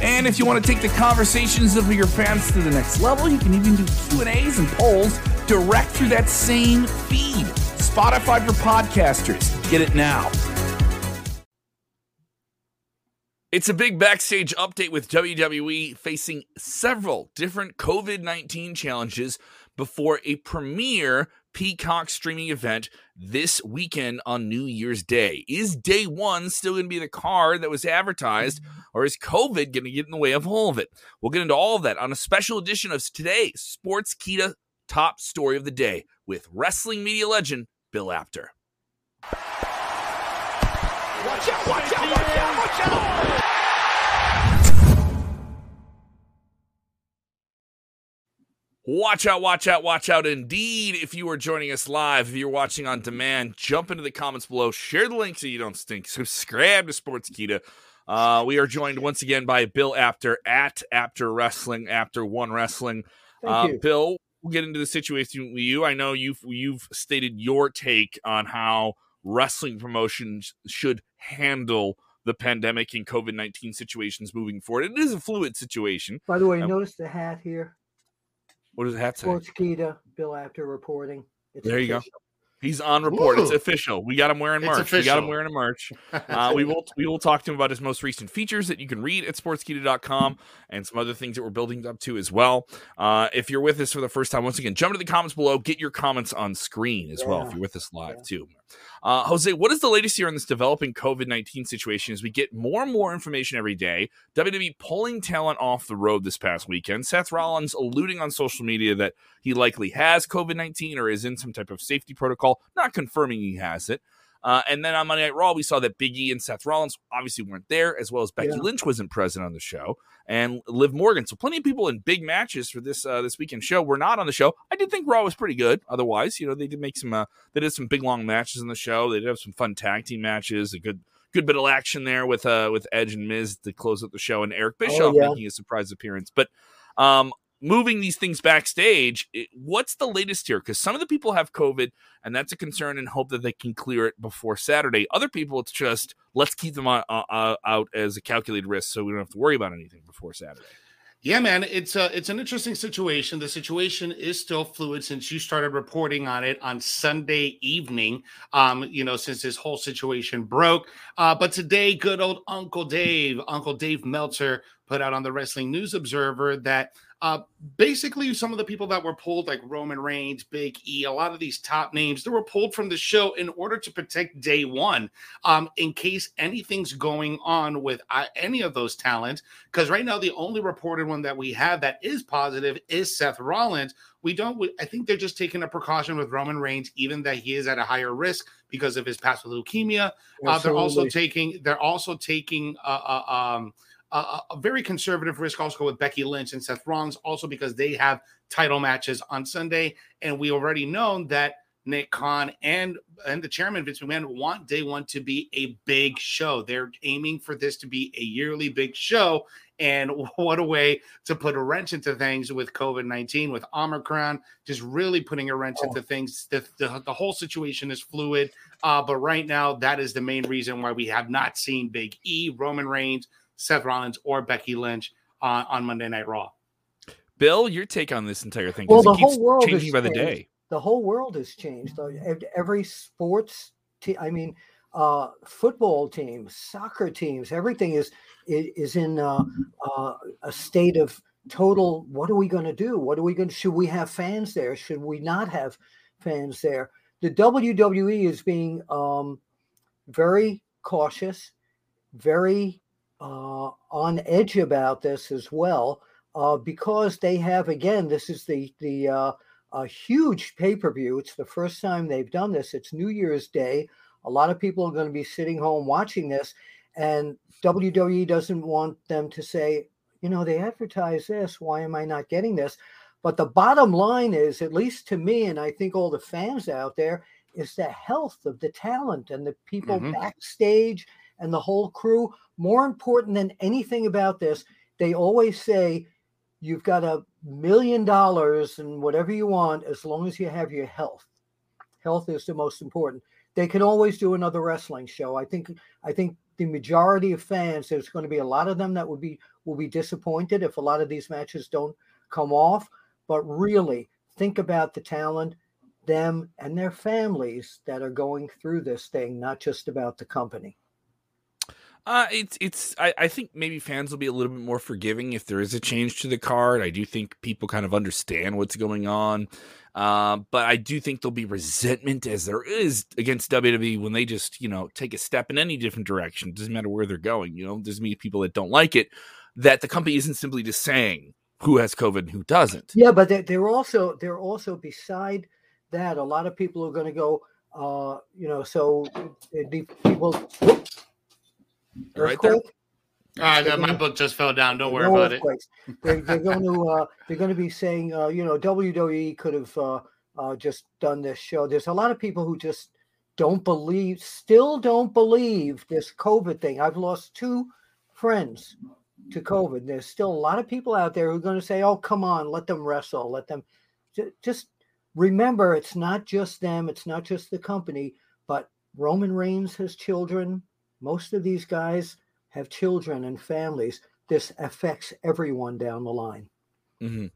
And if you want to take the conversations of your fans to the next level, you can even do Q&As and polls direct through that same feed. Spotify for podcasters. Get it now. It's a big backstage update with WWE facing several different COVID 19 challenges before a premiere Peacock streaming event this weekend on New Year's Day. Is day one still going to be the card that was advertised, or is COVID going to get in the way of all of it? We'll get into all of that on a special edition of today's Sportskeeda top story of the day with wrestling media legend Bill Apter. Watch out, watch out, watch out, watch out! Watch out, watch out, watch out indeed. If you are joining us live, if you're watching on demand, jump into the comments below, share the link so you don't stink, subscribe to Sportskeeda. Uh, we are joined once again by Bill Apter at Apter Wrestling, Apter One Wrestling. Uh, Bill, we'll get into the situation with you. I know you've you've stated your take on how wrestling promotions should handle the pandemic and COVID nineteen situations moving forward. It is a fluid situation. By the way, um, notice the hat here. What does it have to say? Sportskeeda, Bill Apter reporting. It's there you go. He's on report. Ooh. It's official. We got him wearing merch. We got him wearing a merch. Uh, we will we will talk to him about his most recent features that you can read at sportskeeda.com and some other things that we're building up to as well. Uh, if you're with us for the first time, once again, jump into the comments below. Get your comments on screen as yeah. well if you're with us live yeah. too. Uh, Jose, what is the latest here on this developing COVID 19 situation as we get more and more information every day? WWE pulling talent off the road this past weekend. Seth Rollins alluding on social media that he likely has COVID 19 or is in some type of safety protocol, not confirming he has it. Uh, and then on Monday Night Raw, we saw that Big E and Seth Rollins obviously weren't there, as well as Becky yeah. Lynch wasn't present on the show, and Liv Morgan. So plenty of people in big matches for this uh, this weekend show were not on the show. I did think Raw was pretty good. Otherwise, you know, they did make some uh, they did some big long matches in the show. They did have some fun tag team matches, a good good bit of action there with uh with Edge and Miz to close out the show, and Eric oh, Bischoff oh, yeah. making a surprise appearance. But um, moving these things backstage, it, what's the latest here? Because some of the people have COVID, and that's a concern, and hope that they can clear it before Saturday. Other people, it's just let's keep them uh, uh, out as a calculated risk, so we don't have to worry about anything before Saturday. Yeah, man, it's a it's an interesting situation. The situation is still fluid since you started reporting on it on Sunday evening. Um, you know, since this whole situation broke. Uh, but today, good old Uncle Dave, Uncle Dave Meltzer, put out on the Wrestling News Observer that uh, basically, some of the people that were pulled, like Roman Reigns, Big E, a lot of these top names, they were pulled from the show in order to protect day one um, in case anything's going on with uh, any of those talents. Because right now, the only reported one that we have that is positive is Seth Rollins. We don't, we, I think they're just taking a precaution with Roman Reigns, even that he is at a higher risk because of his past with leukemia. Uh, they're also taking, they're also taking, uh, uh a, very conservative risk also with Becky Lynch and Seth Rollins, also because they have title matches on Sunday. And we already know that Nick Khan and and the chairman Vince McMahon want day one to be a big show. They're aiming for this to be a yearly big show. And what a way to put a wrench into things with COVID 19, with Omicron, just really putting a wrench oh. into things. The, the, the, whole situation is fluid. Uh, but right now, that is the main reason why we have not seen Big E, Roman Reigns, Seth Rollins or Becky Lynch on, on Monday Night Raw. Bill, your take on this entire thing? Well, the whole world is changing by the day. The whole world has changed. Every sports, te- I mean, uh, football teams, soccer teams, everything is is in uh, uh, a state of total. What are we going to do? What are we going to? Should we have fans there? Should we not have fans there? The WWE is being um, very cautious, very uh, on edge about this as well uh, because they have again this is the the uh, a huge pay per view. It's the first time they've done this. It's New Year's Day. A lot of people are going to be sitting home watching this, and WWE doesn't want them to say, you know, they advertise this. Why am I not getting this? But the bottom line is, at least to me, and I think all the fans out there, is the health of the talent and the people mm-hmm. backstage and the whole crew. More important than anything about this, they always say you've got a million dollars and whatever you want as long as you have your health. Health is the most important. They can always do another wrestling show. I think I think the majority of fans, there's going to be a lot of them that would be will be disappointed if a lot of these matches don't come off. But really, think about the talent, them and their families that are going through this thing, not just about the company. Uh, it's it's. I, I think maybe fans will be a little bit more forgiving if there is a change to the card. I do think people kind of understand what's going on, uh, but I do think there'll be resentment as there is against WWE when they just you know take a step in any different direction. It doesn't matter where they're going. You know, there's many people that don't like it. That the company isn't simply just saying who has COVID and who doesn't. Yeah, but they're also they're also beside that. A lot of people are going to go. Uh, you know, so people. Right there. Uh, my book just fell down. Don't worry about it. They're, they're, going to uh, they're going to be saying, uh, you know, WWE could have uh, uh, just done this show. There's a lot of people who just don't believe, still don't believe this COVID thing. I've lost two friends to COVID. There's still a lot of people out there who are going to say, "Oh, come on, let them wrestle, let them." Just remember, it's not just them. It's not just the company, but Roman Reigns has children. Most of these guys have children and families. This affects everyone down the line. Mm-hmm.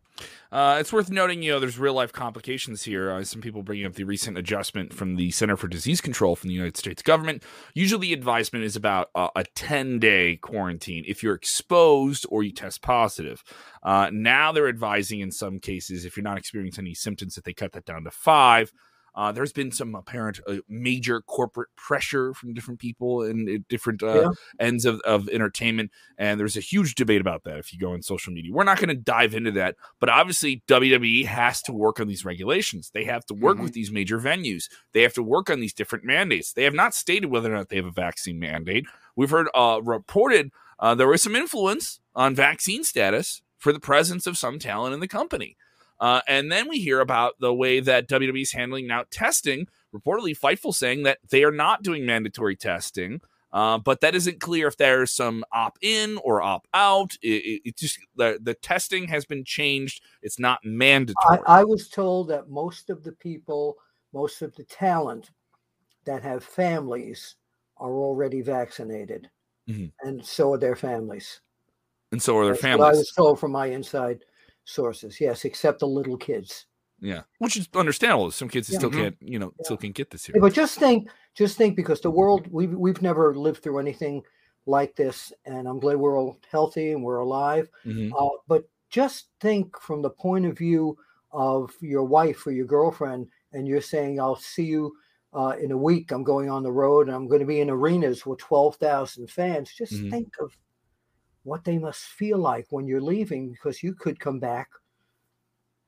Uh, it's worth noting, you know, there's real life complications here. Uh, some people bringing up the recent adjustment from the Center for Disease Control from the United States government. Usually, the advisement is about uh, a 10 day quarantine if you're exposed or you test positive. Uh, now they're advising in some cases, if you're not experiencing any symptoms, that they cut that down to five. Uh, there's been some apparent uh, major corporate pressure from different people and different uh, yeah. ends of, of entertainment. And there's a huge debate about that if you go on social media. We're not going to dive into that, but obviously, WWE has to work on these regulations. They have to work mm-hmm. with these major venues, they have to work on these different mandates. They have not stated whether or not they have a vaccine mandate. We've heard uh, reported uh, there was some influence on vaccine status for the presence of some talent in the company. Uh, and then we hear about the way that WWE is handling now testing. Reportedly, Fightful saying that they are not doing mandatory testing. Uh, but that isn't clear if there's some opt in or opt out. It, it, it, just the, the testing has been changed. It's not mandatory. I, I, was told that most of the people, most of the talent that have families are already vaccinated, mm-hmm. and so are their families. And so are their That's families. I was told from my inside sources. Yes, except the little kids. Yeah, which is understandable. Some kids yeah. still mm-hmm. can't, you know, yeah. still can't get this here. Yeah, but just think, just think, because the world we've we've never lived through anything like this, and I'm glad we're all healthy and we're alive. Mm-hmm. Uh, but just think from the point of view of your wife or your girlfriend, and you're saying, "I'll see you." Uh, in a week, I'm going on the road and I'm going to be in arenas with 12,000 fans. Just mm-hmm. think of what they must feel like when you're leaving because you could come back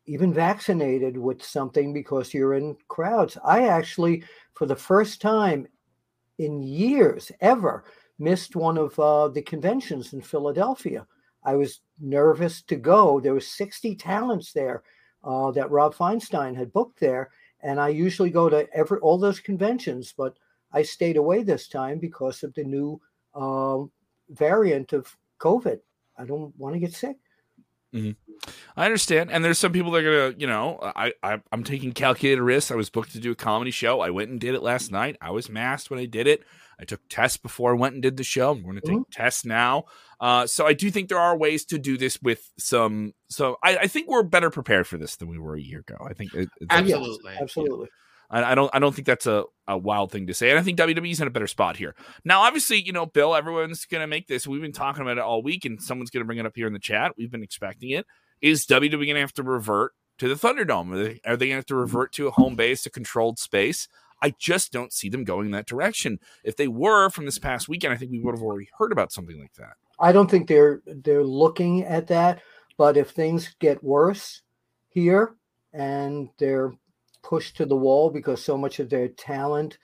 even vaccinated with something because you're in crowds. I actually, for the first time in years ever, missed one of uh, the conventions in Philadelphia. I was nervous to go. There were 60 talents there uh, that Rob Feinstein had booked there, and I usually go to every all those conventions, but I stayed away this time because of the new uh, variant of COVID. I don't want to get sick. Mm-hmm. I understand, and there's some people that are gonna, you know, I, I am taking calculated risks. I was booked to do a comedy show. I went and did it last night. I was masked when I did it. I took tests before I went and did the show. I'm going to take mm-hmm. tests now. Uh, so I do think there are ways to do this with some. So I, I, think we're better prepared for this than we were a year ago. I think it, absolutely, absolutely. I, I, don't I don't think that's a, a wild thing to say. And I think WWE's in a better spot here. Now, obviously, you know, Bill, everyone's gonna make this. We've been talking about it all week, and someone's gonna bring it up here in the chat. We've been expecting it. Is WWE gonna have to revert to the Thunderdome? Are they, are they gonna have to revert to a home base, a controlled space? I just don't see them going that direction. If they were from this past weekend, I think we would have already heard about something like that. I don't think they're they're looking at that. But if things get worse here and they're pushed to the wall because so much of their talent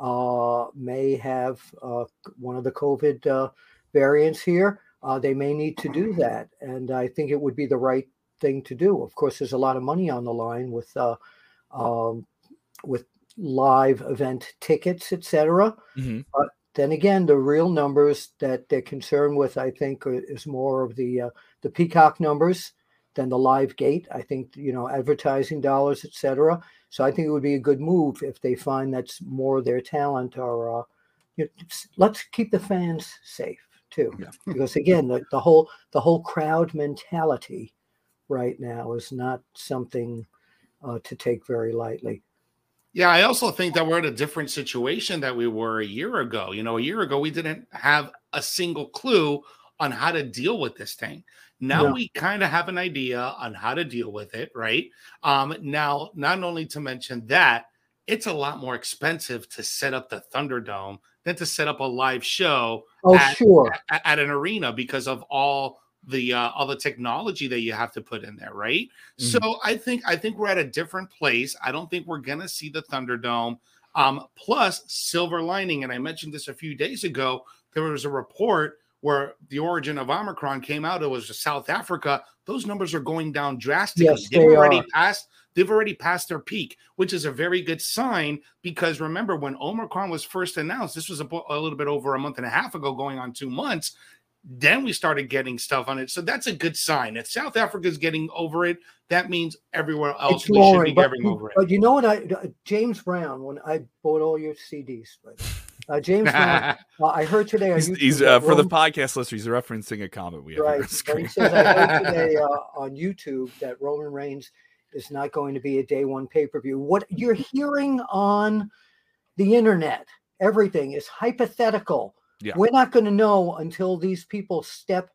uh, may have uh, one of the COVID uh, variants here. uh, they may need to do that, and I think it would be the right thing to do. Of course, there's a lot of money on the line with uh, um, with live event tickets, etc. Mm-hmm. But then again, the real numbers that they're concerned with, I think, is more of the uh, the peacock numbers than the live gate. I think you know advertising dollars, etc. So I think it would be a good move if they find that's more their talent or uh, you know, let's keep the fans safe too yeah. because again the, the whole the whole crowd mentality right now is not something uh, to take very lightly yeah i also think that we're in a different situation that we were a year ago you know a year ago we didn't have a single clue on how to deal with this thing now yeah. we kind of have an idea on how to deal with it right um now not only to mention that it's a lot more expensive to set up the Thunderdome than to set up a live show oh, at, sure. at, at an arena because of all the uh, all the technology that you have to put in there, right? Mm-hmm. So I think I think we're at a different place. I don't think we're gonna see the Thunderdome. Um, plus silver lining, and I mentioned this a few days ago. There was a report where the origin of Omicron came out. It was South Africa. Those numbers are going down drastically. Yes, they They've already are. passed they've already passed their peak, which is a very good sign because remember when Omicron was first announced, this was a, a little bit over a month and a half ago, going on two months. Then we started getting stuff on it. So that's a good sign. If South Africa is getting over it, that means everywhere else it's we should be but, getting over it. But you know what? I James Brown, when I bought all your CDs, but uh, James Brown, uh, I heard today. he's, he's uh, for the podcast listeners. He's referencing a comment we have. Right. he says I heard today uh, on YouTube that Roman Reigns is not going to be a day one pay per view. What you're hearing on the internet, everything is hypothetical. Yeah. We're not going to know until these people step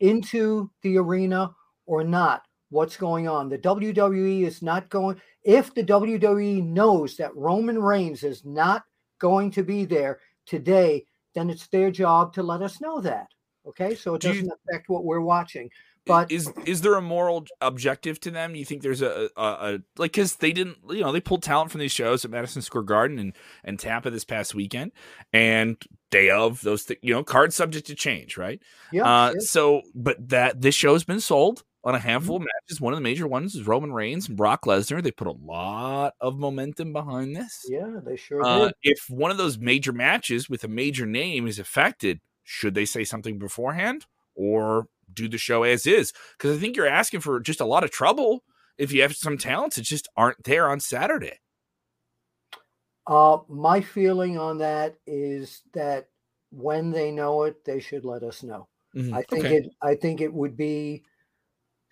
into the arena or not what's going on. The WWE is not going, if the WWE knows that Roman Reigns is not going to be there today, then it's their job to let us know that. Okay. So it doesn't you, affect what we're watching. But is is there a moral objective to them? You think there's a, a, a like because they didn't you know they pulled talent from these shows at Madison Square Garden and and Tampa this past weekend and day of those th- you know cards subject to change right yeah, uh, yeah, so but that this show has been sold on a handful mm-hmm. of matches one of the major ones is Roman Reigns and Brock Lesnar they put a lot of momentum behind this yeah they sure uh, did if one of those major matches with a major name is affected should they say something beforehand or do the show as is because I think you're asking for just a lot of trouble if you have some talents that just aren't there on Saturday. Uh, my feeling on that is that when they know it, they should let us know. Mm-hmm. I think okay. it. I think it would be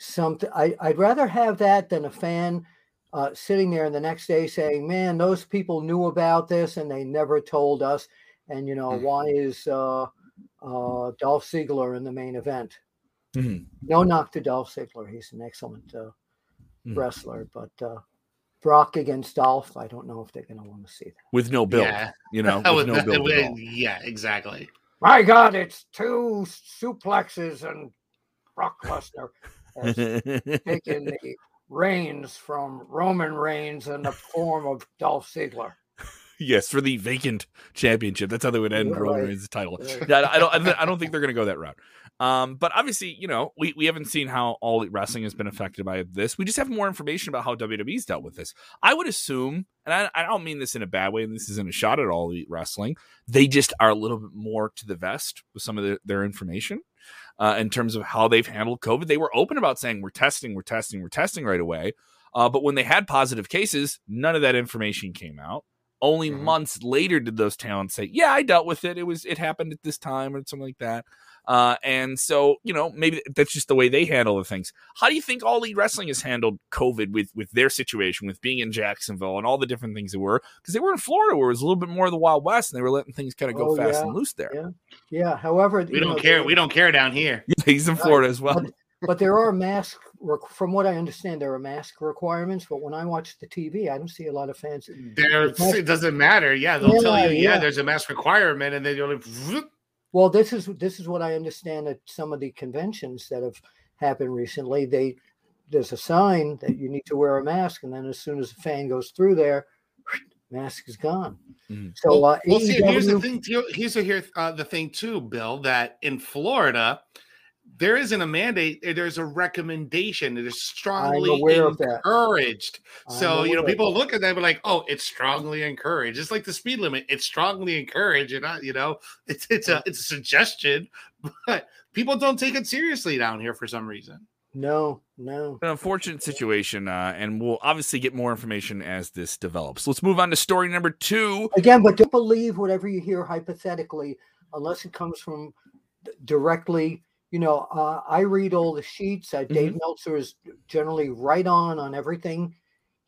something. I, would rather have that than a fan uh, sitting there and the next day saying, "Man, those people knew about this and they never told us." And you know, mm-hmm. why is uh, uh, Dolph Ziggler in the main event? Mm-hmm. No knock to Dolph Ziggler. He's an excellent uh, mm-hmm. wrestler, but uh, Brock against Dolph, I don't know if they're going to want to see that. With no build, yeah. you know, with no build Yeah, exactly. My God, it's two suplexes and Brock Lesnar has taken the reins from Roman Reigns in the form of Dolph Ziggler yes, for the vacant championship. That's how they would end right. Roman Reigns' title. Yeah, I don't. I don't think they're going to go that route. Um, but obviously, you know, we, we haven't seen how all wrestling has been affected by this. We just have more information about how WWE's dealt with this. I would assume, and I, I don't mean this in a bad way, and this isn't a shot at all elite wrestling. They just are a little bit more to the vest with some of the, their information uh, in terms of how they've handled COVID. They were open about saying we're testing, we're testing, we're testing right away. Uh, but when they had positive cases, none of that information came out. Only mm-hmm. months later did those talents say, "Yeah, I dealt with it. It was it happened at this time or something like that." Uh, and so, you know, maybe that's just the way they handle the things. How do you think All Elite Wrestling has handled COVID with with their situation, with being in Jacksonville and all the different things they were? Because they were in Florida, where it was a little bit more of the Wild West, and they were letting things kind of go oh, fast yeah. and loose there. Yeah, yeah. However, we don't know, care. We don't care down here. Yeah, he's in Florida as well. But, but there are mask. From what I understand, there are mask requirements. But when I watch the TV, I don't see a lot of fans. There, it doesn't matter. Yeah, they'll yeah, tell you, yeah, there's a mask requirement, and then you'll well, this is this is what I understand at some of the conventions that have happened recently. They there's a sign that you need to wear a mask, and then as soon as a fan goes through there, mask is gone. Mm-hmm. So well, uh, well see, here's the thing. Too, here's a, here uh, the thing too, Bill. That in Florida, there isn't a mandate. Eh, there's a recommendation. It is strongly encouraged. So you know, people look at that and like, "Oh, it's strongly encouraged." It's like the speed limit. It's strongly encouraged, and you know, it's it's a it's a suggestion, but people don't take it seriously down here for some reason. No, no. An unfortunate situation, uh, and we'll obviously get more information as this develops. Let's move on to story number two. Again, but don't believe whatever you hear hypothetically, unless it comes from directly. You know, uh, I read all the sheets. Uh, mm-hmm. Dave Meltzer is generally right on on everything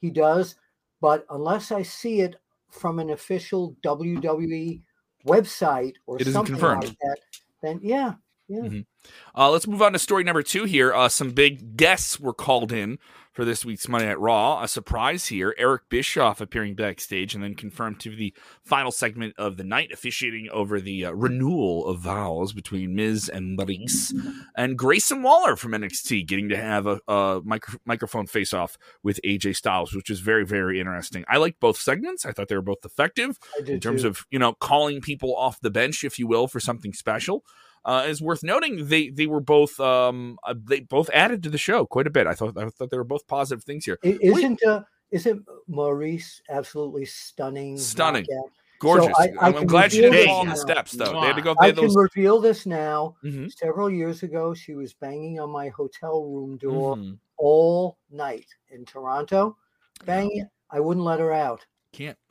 he does, but unless I see it from an official WWE website or it something like that, then yeah, yeah. Mm-hmm. Uh, let's move on to story number two here. Uh, some big guests were called in for this week's Monday Night Raw. A surprise here Eric Bischoff appearing backstage and then confirmed to the final segment of the night, officiating over the uh, renewal of vows between Miz and Maryse. And Grayson Waller from NXT getting to have a, a micro- microphone face off with AJ Styles, which is very, very interesting. I like both segments. I thought they were both effective in terms too. of, you know, calling people off the bench, if you will, for something special uh, is worth noting. They they were both um uh, they both added to the show quite a bit. I thought I thought they were both positive things here. Isn't uh, isn't Maryse absolutely stunning? Stunning. Knockout? Gorgeous. So I, am glad she didn't fall on the steps, though. They had to go. I can reveal this now. Mm-hmm. Several years ago, she was banging on my hotel room door mm-hmm. all night in Toronto, banging. I wouldn't let her out. Can't.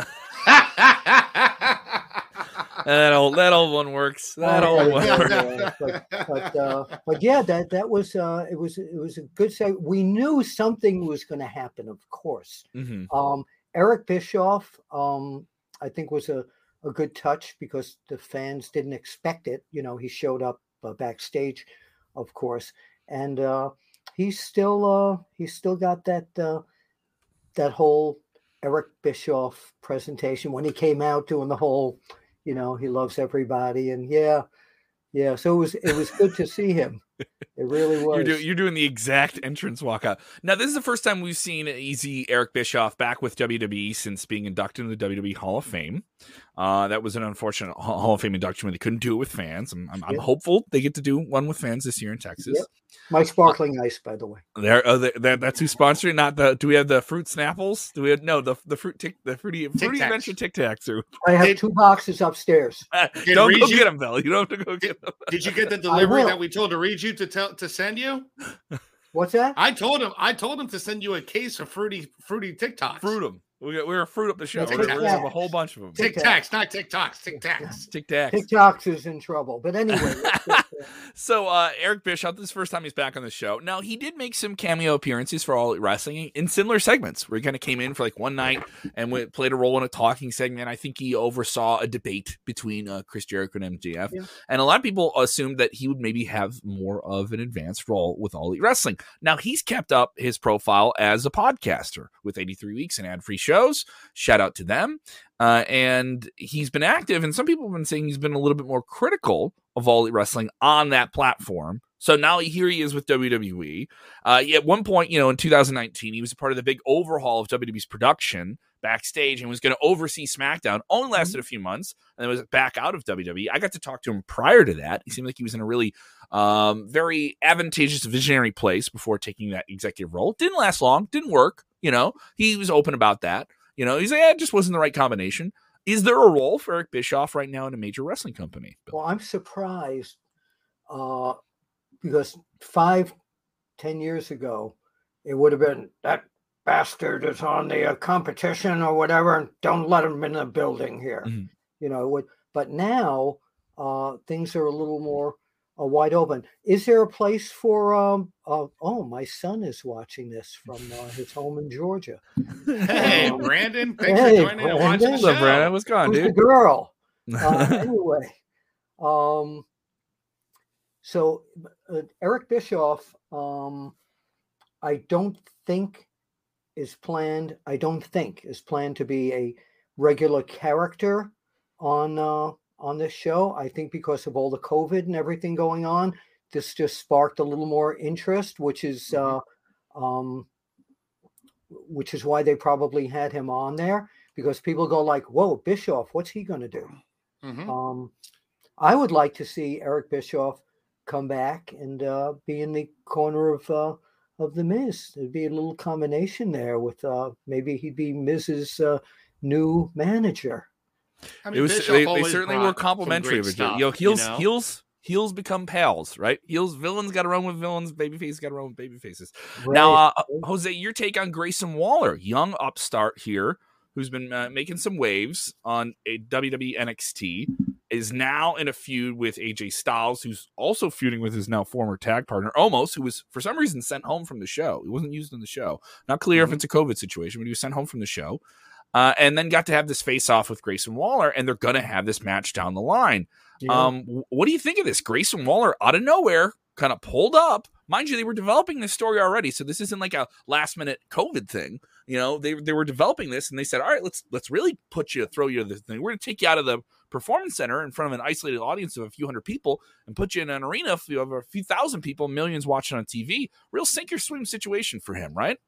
that old that old one works. That old one. Works. but but, uh, but yeah, that that was uh, it was it was a good say. We knew something was going to happen, of course. Mm-hmm. Um, Eric Bischoff, um, I think, was a a good touch because the fans didn't expect it. You know, he showed up uh, backstage, of course, and uh, he's still uh, he's still got that uh, that whole Eric Bischoff presentation when he came out doing the whole you know he loves everybody and yeah yeah so it was it was good to see him it really was. You're, do, you're, doing the exact entrance walkout. Now, this is the first time we've seen Easy Eric Bischoff back with WWE since being inducted into the WWE Hall of Fame. Uh, that was an unfortunate Hall of Fame induction when they couldn't do it with fans. I'm, I'm, I'm hopeful they get to do one with fans this year in Texas. Yep. My sparkling uh, ice, by the way. There, uh, that's who's sponsoring. Not the. Do we have the fruit snapples? Do we have no the the fruit tick the fruity fruity adventure tic tacs? I have two boxes upstairs. don't go get them, Bill. You don't have to go get them. Did you get the delivery that we told to read you to tell to send you? What's that? I told him. I told him to send you a case of fruity fruity TikToks. Fruit them. We got, we're a fruit up the show. We're, we're have a whole bunch of them. Tic Tacs, not TikToks. Tic Tacs. Tic Tacs. TikToks is in trouble. But anyway. so uh, Eric Bischoff, this is the first time he's back on the show. Now he did make some cameo appearances for All Wrestling in similar segments where he kind of came in for like one night and went, played a role in a talking segment. I think he oversaw a debate between uh, Chris Jericho and MJF, yeah. and a lot of people assumed that he would maybe have more of an advanced role with All Elite Wrestling. Now he's kept up his profile as a podcaster with 83 weeks and ad free shows. Shout out to them. Uh, and he's been active, and some people have been saying he's been a little bit more critical of All Wrestling on that platform. So now here he is with WWE. Uh, at one point, you know, in 2019, he was a part of the big overhaul of WWE's production backstage and was going to oversee SmackDown. Only mm-hmm. lasted a few months and then was back out of WWE. I got to talk to him prior to that. He seemed like he was in a really um, very advantageous, visionary place before taking that executive role. Didn't last long, didn't work. You know, he was open about that. You know, he's like, yeah, it just wasn't the right combination. Is there a role for Eric Bischoff right now in a major wrestling company? Well, I'm surprised uh, because five, ten years ago, it would have been that bastard is on the uh, competition or whatever, and don't let him in the building here. Mm-hmm. You know, would, but now uh, things are a little more uh, wide open. Is there a place for? Um, uh, oh, my son is watching this from uh, his home in Georgia. Hey, um, Brandon! Thanks hey, for joining Brandon. and watching the show. Brandon, what's going, Who's dude? The girl. Uh, anyway, um, so uh, Eric Bischoff, um, I don't think is planned. I don't think is planned to be a regular character on uh, on this show. I think because of all the COVID and everything going on, this just sparked a little more interest, which is mm-hmm. uh, um, which is why they probably had him on there. because people go like, "Whoa, Bischoff, what's he going to do?" Mm-hmm. Um, I would like to see Eric Bischoff come back and uh, be in the corner of uh, of the Miz. There'd be a little combination there with uh, maybe he'd be Miz's uh, new manager. I mean, it was they, they, certainly were complimentary of each other. You know, heels you know? heels heels become pals, right? Heels villains got to run with villains, babyface got to run with baby faces. Right. Now, uh, Jose, your take on Grayson Waller, young upstart here, who's been uh, making some waves on a WWE NXT, is now in a feud with AJ Styles, who's also feuding with his now former tag partner, Omos, who was for some reason sent home from the show. He wasn't used in the show. Not clear mm-hmm. if it's a COVID situation, but he was sent home from the show. Uh, and then got to have this face off with Grayson Waller, and they're going to have this match down the line. Yeah. Um, what do you think of this? Grayson Waller out of nowhere kind of pulled up. Mind you, they were developing this story already, so this isn't like a last minute COVID thing. You know, they they were developing this, and they said, "All right, let's let's really put you, throw you the thing. We're going to take you out of the performance center in front of an isolated audience of a few hundred people and put you in an arena of a few thousand people, millions watching on TV. Real sink or swim situation for him, right?"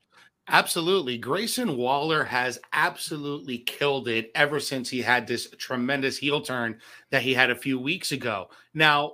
Absolutely. Grayson Waller has absolutely killed it ever since he had this tremendous heel turn that he had a few weeks ago. Now,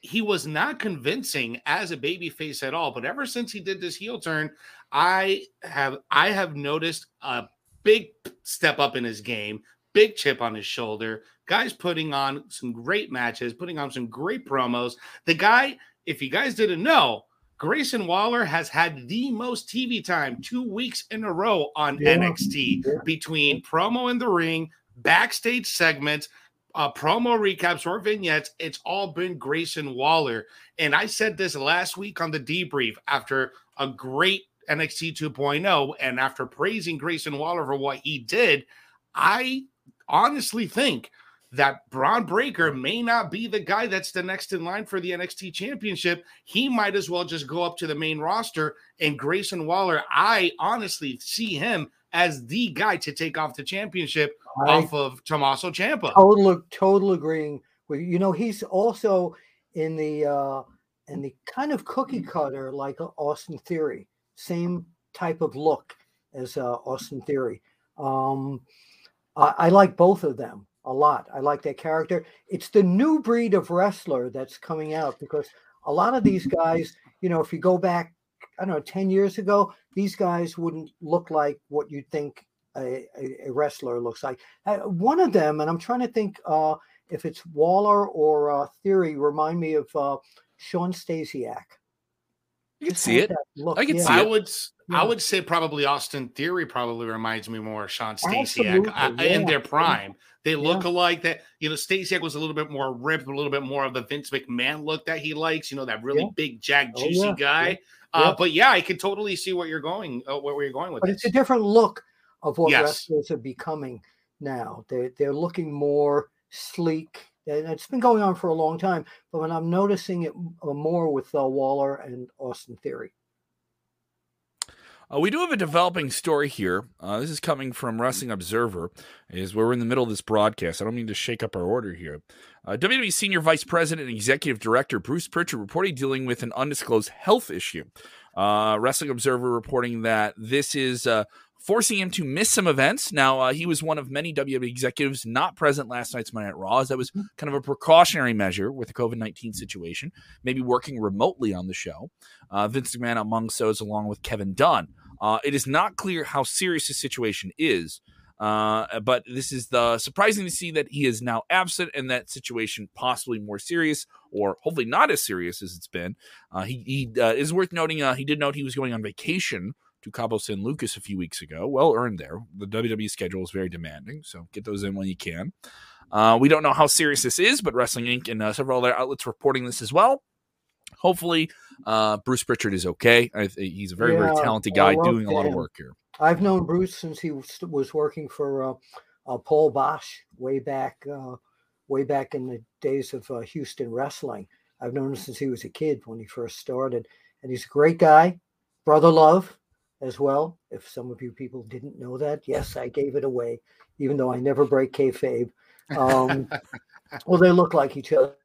he was not convincing as a babyface at all, but ever since he did this heel turn, I have I have noticed a big step up in his game, big chip on his shoulder. Guys putting on some great matches, putting on some great promos. The guy, if you guys didn't know, Grayson Waller has had the most TV time two weeks in a row on yeah. NXT between promo in the ring, backstage segments, uh, promo recaps, or vignettes. It's all been Grayson Waller. And I said this last week on the debrief after a great NXT 2.0 and after praising Grayson Waller for what he did. I honestly think that Bron Breakker may not be the guy that's the next in line for the NXT championship. He might as well just go up to the main roster. And Grayson Waller, I honestly see him as the guy to take off the championship I, off of Tommaso Ciampa. Total, total agreeing with you. know, he's also in the uh in the kind of cookie cutter like Austin Theory, same type of look as uh, Austin Theory. Um, I, I like both of them a lot. I like that character. It's the new breed of wrestler that's coming out because a lot of these guys, you know, if you go back, I don't know, 10 years ago, these guys wouldn't look like what you think a, a, wrestler looks like. Uh, one of them, and I'm trying to think uh, if it's Waller or uh, Theory, remind me of uh, Shawn Stasiak. You can see it. Look. I can yeah. see I would yeah. I would say probably Austin Theory probably reminds me more of Shawn Stasiak yeah. in their prime. They look alike. That you know, Stasiak was a little bit more ripped, a little bit more of the Vince McMahon look that he likes. You know, that really big, jack, oh, juicy oh, guy. Uh, but yeah, I can totally see what you're going, uh, where you're going with. But this. it's a different look of what yes. wrestlers are becoming now. They're they're looking more sleek, and it's been going on for a long time. But when I'm noticing it uh, more with uh, Waller and Austin Theory. Uh, we do have a developing story here. Uh, this is coming from Wrestling Observer, is we're in the middle of this broadcast. I don't mean to shake up our order here. Uh, WWE Senior Vice President and Executive Director Bruce Pritchard reporting dealing with an undisclosed health issue. Uh, Wrestling Observer reporting that this is uh, forcing him to miss some events. Now, uh, he was one of many WWE executives not present last night's Monday Night Raw, as that was hmm. kind of a precautionary measure with the COVID 19 situation, maybe working remotely on the show. Uh, Vince McMahon amongst those, along with Kevin Dunn. Uh, it is not clear how serious the situation is. Uh, but this is the surprising to see that he is now absent and that situation possibly more serious or hopefully not as serious as it's been. Uh, he, he uh, is worth noting. Uh, he did note he was going on vacation to Cabo San Lucas a few weeks ago. Well earned there. The WWE schedule is very demanding, so get those in when you can. Uh, we don't know how serious this is, but Wrestling Inc. and uh, several other outlets reporting this as well. Hopefully, uh, Bruce Pritchard is okay. I, he's a very, yeah, very talented guy doing a lot of work here. I've known Bruce since he was working for uh, uh, Paul Boesch way back, uh, way back in the days of Houston wrestling. I've known him since he was a kid when he first started, and he's a great guy, brother love, as well. If some of you people didn't know that, yes, I gave it away, even though I never break kayfabe. Um, well, they look like each other.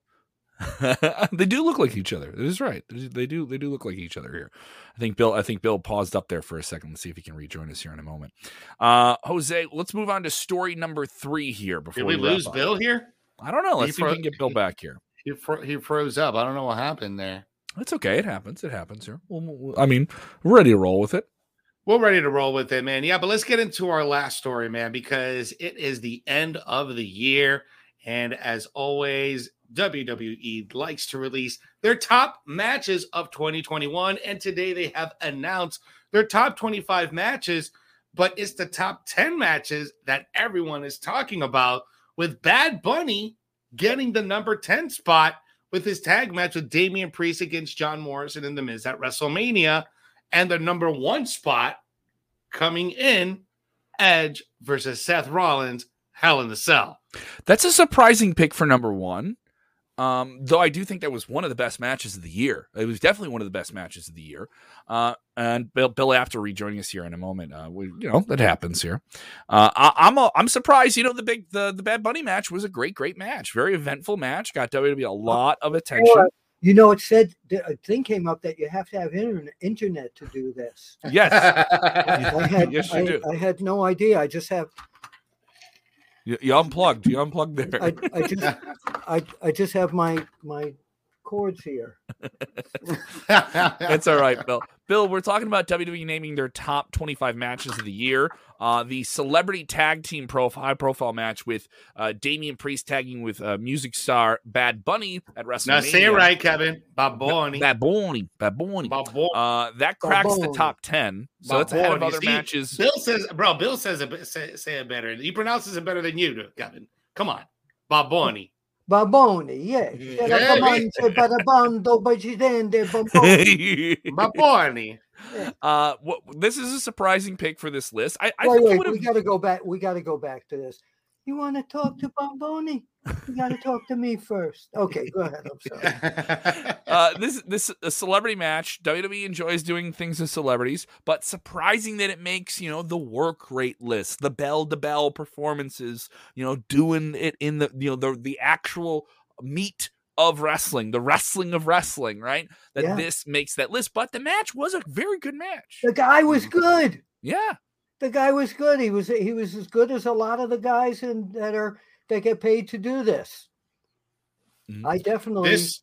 they do look like each other. It is right. They do. They do look like each other here. I think Bill. I think Bill paused up there for a second. Let's see if he can rejoin us here in a moment. Uh, Jose, let's move on to story number three here. Before Did we, we lose Bill here? I don't know. Let's he see fro- if we can get Bill back here. He, fro- he froze up. I don't know what happened there. It's okay. It happens. It happens here. Well, I mean, we're ready to roll with it. We're ready to roll with it, man. Yeah, but let's get into our last story, man, because it is the end of the year. And as always, WWE likes to release their top matches of 2021. And today they have announced their top 25 matches, but it's the top 10 matches that everyone is talking about, with Bad Bunny getting the number 10 spot with his tag match with Damian Priest against John Morrison and The Miz at WrestleMania, and the number one spot coming in Edge versus Seth Rollins, Hell in the Cell. That's a surprising pick for number one. Um, though I do think that was one of the best matches of the year. It was definitely one of the best matches of the year. Uh, and Bill, Bill Apter rejoining us here in a moment. Uh, we, you know, that happens here. Uh, I, am a, I'm surprised. You know, the big the the Bad Bunny match was a great, great match. Very eventful match. Got WWE a lot of attention. You know, it said a thing came up that you have to have internet, internet to do this. Yes, I had, yes, you I, do. I had no idea. I just have you, you unplugged. You unplugged there. I, I just I, I just have my my cords here. That's all right, Bill. Bill, we're talking about WWE naming their top 25 matches of the year. Uh, the celebrity tag team profile, high profile match with uh, Damian Priest tagging with uh, music star Bad Bunny at WrestleMania. Now say it right, Kevin. Bad Bunny. Bad Bunny. Bad Bunny. Uh, that cracks the top 10. So that's ahead of other See, matches. Bill says, bro, Bill says it, say, say it better. He pronounces it better than you do, Kevin. Come on. Bad Bunny. Baboni, yes. Telecomando para bando presidente Baboni. Baboni. Uh, what, this is a surprising pick for this list. I, I wait, think wait, we got to go back. We got to go back to this. You want to talk to Bomboni? You got to talk to me first. Okay, go ahead. I'm sorry. uh, this this a celebrity match. WWE enjoys doing things with celebrities, but surprising that it makes you know the work rate list, the bell to bell performances. You know, doing it in the you know the the actual meat of wrestling, the wrestling of wrestling, right? That yeah. this makes that list. But the match was a very good match. The guy was good. Yeah the guy was good. He was he was as good as a lot of the guys in, that are that get paid to do this. Mm-hmm. I definitely this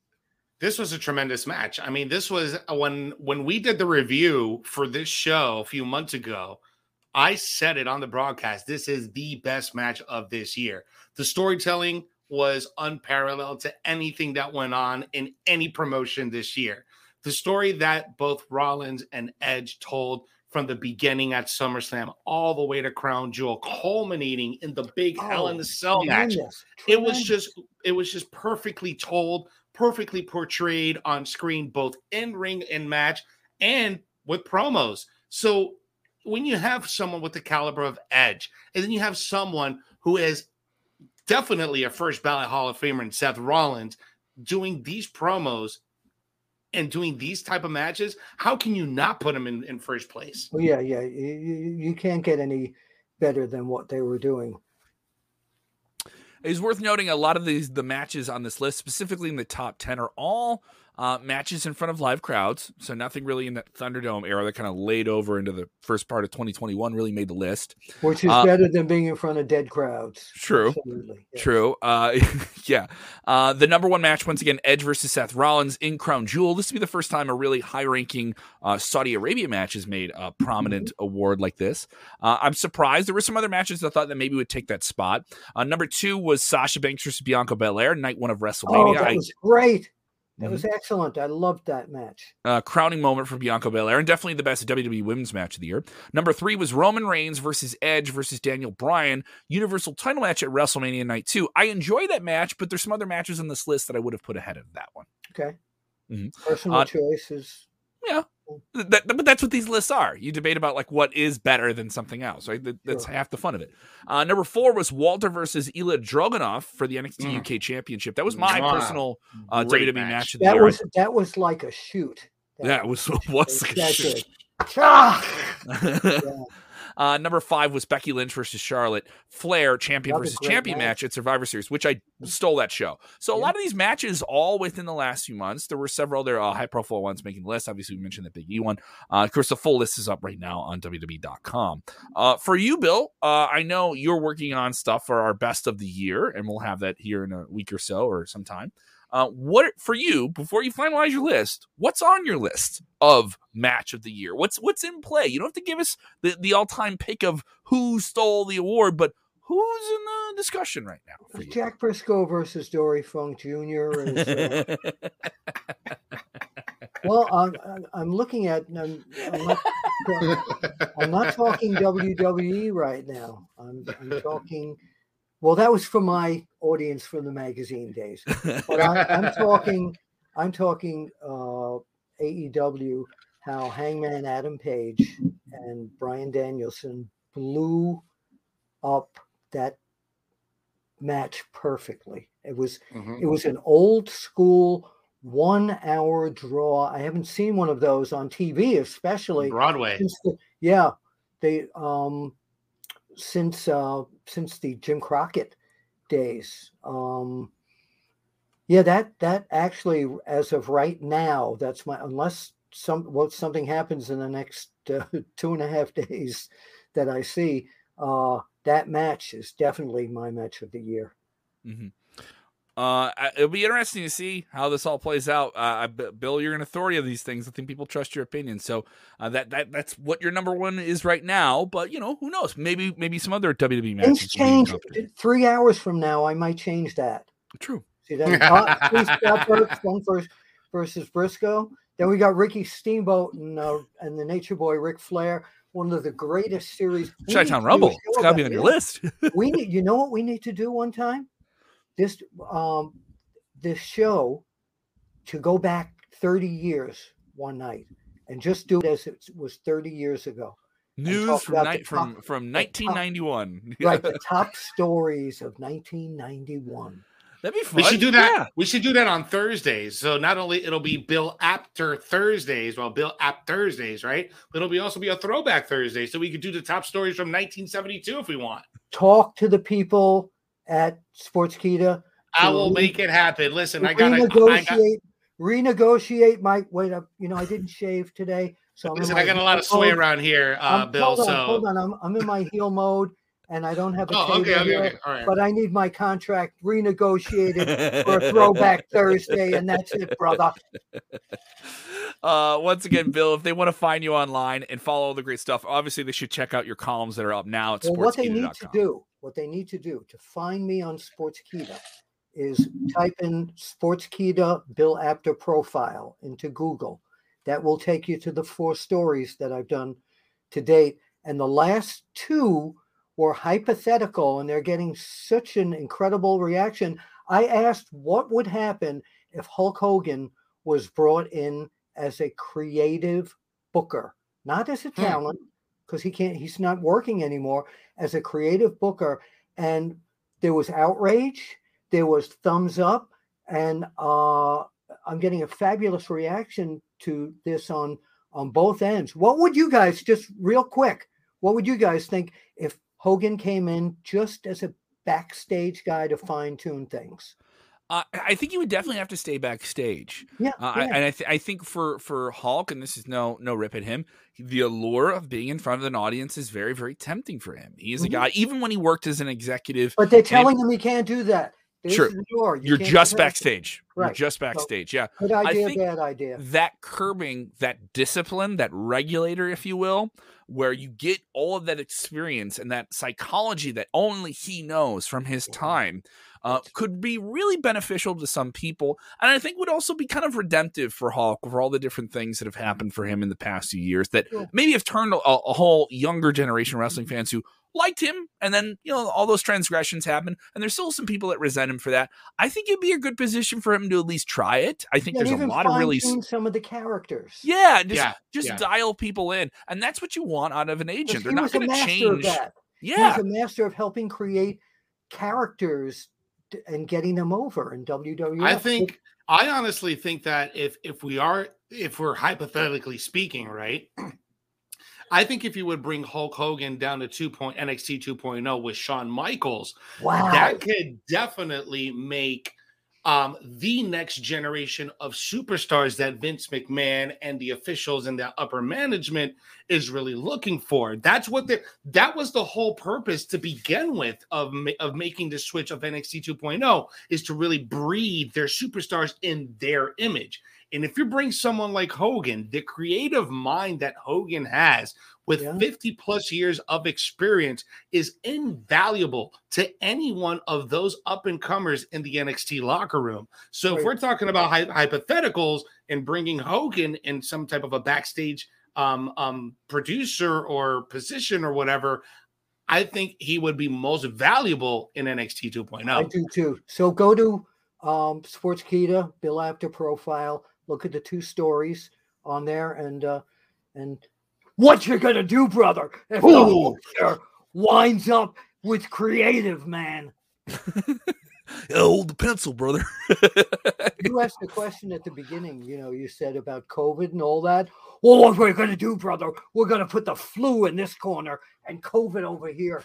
this was a tremendous match. I mean, this was when when we did the review for this show a few months ago. I said it on the broadcast. This is the best match of this year. The storytelling was unparalleled to anything that went on in any promotion this year. The story that both Rollins and Edge told from the beginning at SummerSlam all the way to Crown Jewel, culminating in the big oh, Hell in the Cell match. It was just it was just perfectly told, perfectly portrayed on screen, both in ring and match, and with promos. So when you have someone with the caliber of Edge, and then you have someone who is definitely a first ballot Hall of Famer in Seth Rollins doing these promos and doing these type of matches, how can you not put them in, in first place? Well, yeah, yeah, you, you can't get any better than what they were doing. It's worth noting a lot of these the matches on this list, specifically in the top ten, are all uh, matches in front of live crowds. So nothing really in that Thunderdome era that kind of laid over into the first part of 2021 really made the list. Which is uh, better than being in front of dead crowds. True. Yes. True. Uh, yeah. Uh, the number one match, once again, Edge versus Seth Rollins in Crown Jewel. This would be the first time a really high ranking uh, Saudi Arabia match has made a prominent mm-hmm. award like this. Uh, I'm surprised. There were some other matches I thought that maybe would take that spot. number two was Sasha Banks versus Bianca Belair, night one of WrestleMania. Oh, that was I, great. That was mm-hmm. excellent. I loved that match. Uh, crowning moment for Bianca Belair, and definitely the best WWE Women's match of the year. Number three was Roman Reigns versus Edge versus Daniel Bryan, Universal title match at WrestleMania Night 2. I enjoy that match, but there's some other matches on this list that I would have put ahead of that one. Okay. Mm-hmm. Personal uh, choices. Yeah, that, but that's what these lists are. You debate about like what is better than something else, right? That, that's sure. half the fun of it. Uh, number four was Walter versus Ilya Dragunov for the NXT mm. UK Championship. That was my wow. personal uh, WWE match. match of the that year. was that was like a shoot. That yeah, it was was like a shoot. Ah! yeah. Uh, number five was Becky Lynch versus Charlotte Flair, champion versus champion match. match. at Survivor Series, which I stole that show. So yeah. a lot of these matches, all within the last few months, there were several other uh, high profile ones making the list. Obviously, we mentioned the Big E one. Uh, of course, the full list is up right now on WWE.com. Uh, for you, Bill, uh, I know you're working on stuff for our best of the year, and we'll have that here in a week or so or sometime. Uh, what for you before you finalize your list? What's on your list of match of the year? What's what's in play? You don't have to give us the, the all time pick of who stole the award, but who's in the discussion right now? Jack Brisco versus Dory Funk Jr. Is, uh... well, I'm, I'm looking at. I'm, I'm, not, I'm not talking WWE right now. I'm, I'm talking well, that was for my audience from the magazine days. But I, am talking, I'm talking uh, AEW. How Hangman Adam Page and Bryan Danielson blew up that match perfectly. It was mm-hmm. it was an old school one hour draw. I haven't seen one of those on TV, especially Broadway. The, yeah, they um since uh, since the Jim Crockett days. Um, yeah, that that actually, as of right now, that's my unless some well something happens in the next uh, two and a half days that I see. Uh, that match is definitely my match of the year. Mm-hmm. Uh, it'll be interesting to see how this all plays out. Uh, Bill, you're an authority of these things. I think people trust your opinion. So uh, that that that's what your number one is right now. But you know, who knows? Maybe maybe some other WWE matches. Things change. Three hours from now, I might change that. True. See that? uh, versus, versus Brisco. Then we got Ricky Steamboat and uh, and the Nature Boy Ric Flair. One of the greatest series. Chi-Town Rumble. It's got to be on your list. we need. You know what we need to do one time? This um, this show to go back 30 years one night and just do it as it was 30 years ago. News from, ni- top, from from 1991. Top, right, the top stories of 1991. That'd be fun. We should do that. Yeah. We should do that on Thursdays. So not only it'll be Bill Apter Thursdays, well, Bill App Thursdays, right? But it'll be also be a throwback Thursday. So we could do the top stories from 1972 if we want. Talk to the people at Sportskeeda. I will re- make it happen. Listen, I gotta renegotiate. I got, renegotiate my wait up. You know, I didn't shave today, so listen, I got a lot of sway around here, uh, Bill. Hold on, so hold on, I'm, I'm in my heel mode, and I don't have a oh, okay, okay, okay. All right. but I need my contract renegotiated for a throwback Thursday, and that's it, brother. Uh, once again, Bill, if they want to find you online and follow all the great stuff, obviously they should check out your columns that are up now at well, What they need to do, what they need to do to find me on Sportskeeda is type in Sportskeeda Bill Apter profile into Google. That will take you to the four stories that I've done to date. And the last two were hypothetical and they're getting such an incredible reaction. I asked what would happen if Hulk Hogan was brought in as a creative booker, not as a hmm. talent, because he can't, he's not working anymore, as a creative booker. And there was outrage, there was thumbs up, and uh, I'm getting a fabulous reaction to this on on both ends. What would you guys just real quick? What would you guys think if Hogan came in just as a backstage guy to fine tune things? Uh, I think you would definitely have to stay backstage. Yeah, uh, yeah. I, and I, th- I think for for Hulk, and this is no no rip at him, the allure of being in front of an audience is very very tempting for him. He is mm-hmm. a guy, even when he worked as an executive. But they're telling him he can't do that. sure, you you're just backstage. Right. You're just backstage. So, yeah, good idea, bad idea. That curbing, that discipline, that regulator, if you will, where you get all of that experience and that psychology that only he knows from his time uh, could be really beneficial to some people. And I think would also be kind of redemptive for Hulk for all the different things that have happened for him in the past few years that maybe have turned a, a whole younger generation of wrestling fans who liked him. And then you know all those transgressions happen and there's still some people that resent him for that. I think it'd be a good position for him to at least try it. I think yeah, there's a lot of really some of the characters. Yeah just, yeah, just yeah. dial people in. And that's what you want out of an agent. They're not going to change. yeah. he's a master of helping create characters and getting them over in WWE. I think I honestly think that if if we are if we're hypothetically speaking, right? I think if you would bring Hulk Hogan down to 2. Point, NXT 2.0 with Shawn Michaels, wow. that could definitely make um, the next generation of superstars that Vince McMahon and the officials and the upper management is really looking for. That's what the, that was the whole purpose to begin with of, of making the switch of NXT 2.0 is to really breed their superstars in their image. And if you bring someone like Hogan, the creative mind that Hogan has with yeah. 50 plus years of experience is invaluable to any one of those up and comers in the NXT locker room. So right. if we're talking about hy- hypotheticals and bringing Hogan in some type of a backstage um, um, producer or position or whatever, I think he would be most valuable in NXT 2.0. I do too. So go to um, Sportskeeda, Bill Apter profile look at the two stories on there and uh and what you're gonna do, brother, if Ooh. the winds up with creative man. hold the pencil, brother. you asked the question at the beginning, you know, you said about COVID and all that. Well, what we're gonna do, brother, we're gonna put the flu in this corner and COVID over here.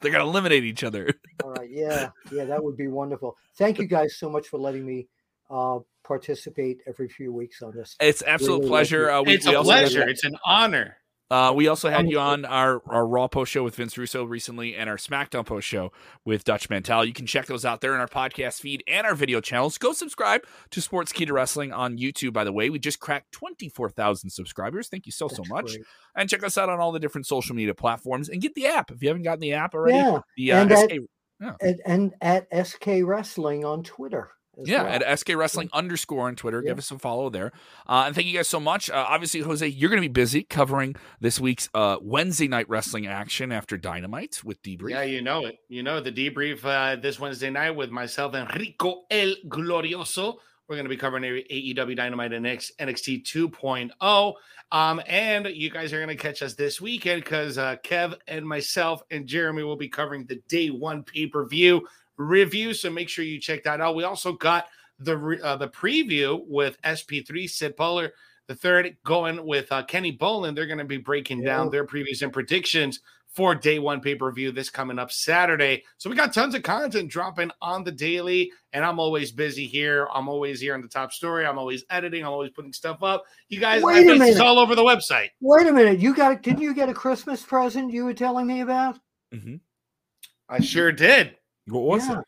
They're gonna eliminate each other. all right, yeah, yeah, that would be wonderful. Thank you guys so much for letting me uh, participate every few weeks on this. It's absolute really pleasure. Uh, we, it's we a pleasure. It's an honor. Uh, we also had you on our, our Raw post show with Vince Russo recently and our SmackDown post show with Dutch Mantell. You can check those out there in our podcast feed and our video channels. Go subscribe to Sportskeeda Wrestling on YouTube, by the way. We just cracked 24,000 subscribers. Thank you so, That's so much. Great. And check us out on all the different social media platforms and get the app if you haven't gotten the app already. Yeah. The, uh, and, SK, at, yeah. and, and at SK Wrestling on Twitter yeah, well. at SK Wrestling underscore on Twitter. Yeah. Give us a follow there. Uh, and thank you guys so much. Uh, obviously, Jose, you're going to be busy covering this week's uh, Wednesday night wrestling action after Dynamite with debrief. Yeah, you know it. You know the debrief uh, this Wednesday night with myself and Rico El Glorioso. We're going to be covering AEW Dynamite and NXT 2.0. Um, and you guys are going to catch us this weekend because uh, Kev and myself and Jeremy will be covering the day one pay per view review. So make sure you check that out. We also got the uh, the preview with SP3 Sid Pullar the third going with uh, Kenny Bolin. They're going to be breaking yeah. down their previews and predictions for day one pay per view this coming up Saturday. So we got tons of content dropping on the daily, and I'm always busy here. I'm always here on the top story. I'm always editing. I'm always putting stuff up. You guys, Wait a minute. all over the website. Wait a minute. You got? Didn't you get a Christmas present? You were telling me about. Mm-hmm. I sure did. What was yeah. it?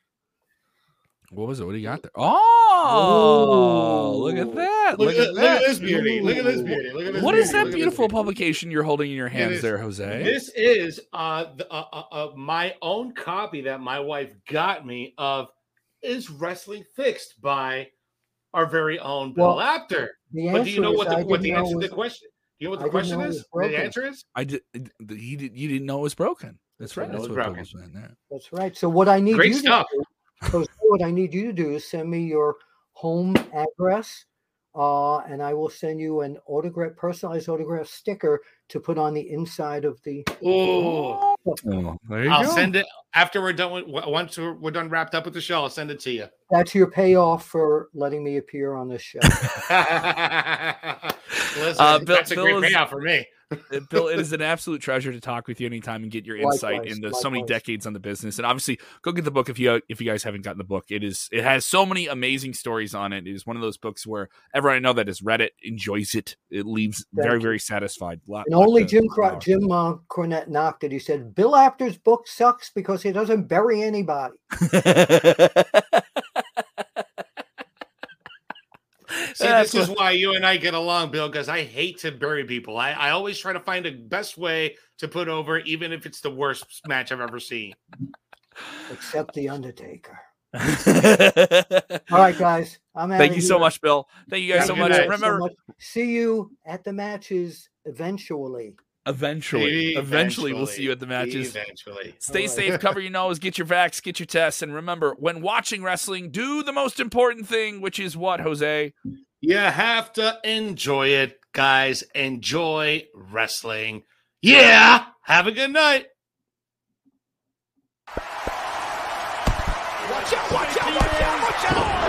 What was it? What do you got there? Oh, Ooh. look at that! Look, look, at, look at, this beauty! Look at this beauty! Look at this. What beauty. is that beautiful publication you're holding in your hands there, Jose? This is uh, the, uh, uh, uh, my own copy that my wife got me of "Is Wrestling Fixed" by our very own Bill well, Apter. But do you know what the, what the answer to the question? Do you know what the I question is? The answer is? I did. He did. You didn't know it was broken. That's right. That's, what Toby's saying there. That's right. So what I need Great you stuff. to do, so what I need you to do is send me your home address, uh, and I will send you an autograph, personalized autograph sticker to put on the inside of the. Oh, oh I'll go. send it after we're done. With, once we're, we're done wrapped up with the show, I'll send it to you. That's your payoff for letting me appear on this show. Listen, uh, Bill, that's a Bill great is, payoff for me. Bill, it is an absolute treasure to talk with you anytime and get your insight likewise, into likewise. so many decades on the business. And obviously, go get the book if you if you guys haven't gotten the book. It is it has so many amazing stories on it. It is one of those books where everyone I know that has read it enjoys it. It leaves Thank very you. very satisfied. Lot, and only Jim Cro- Jim uh, Cornette knocked it. He said Bill Apter's book sucks because he doesn't bury anybody. See, That's this what... is why you and I get along, Bill, because I hate to bury people. I, I always try to find the best way to put over, even if it's the worst match I've ever seen. Except The Undertaker. All right, guys. I'm Thank you here. so much, Bill. Thank you guys Thank so much. Remember, so much. see you at the matches eventually. Eventually, eventually, eventually, we'll see you at the matches. Eventually. Stay right. safe, cover your nose, get your vax, get your tests, and remember, when watching wrestling, do the most important thing, which is what, Jose? You have to enjoy it, guys. Enjoy wrestling. Yeah. Have a good night. Watch out, watch out, watch out, watch out.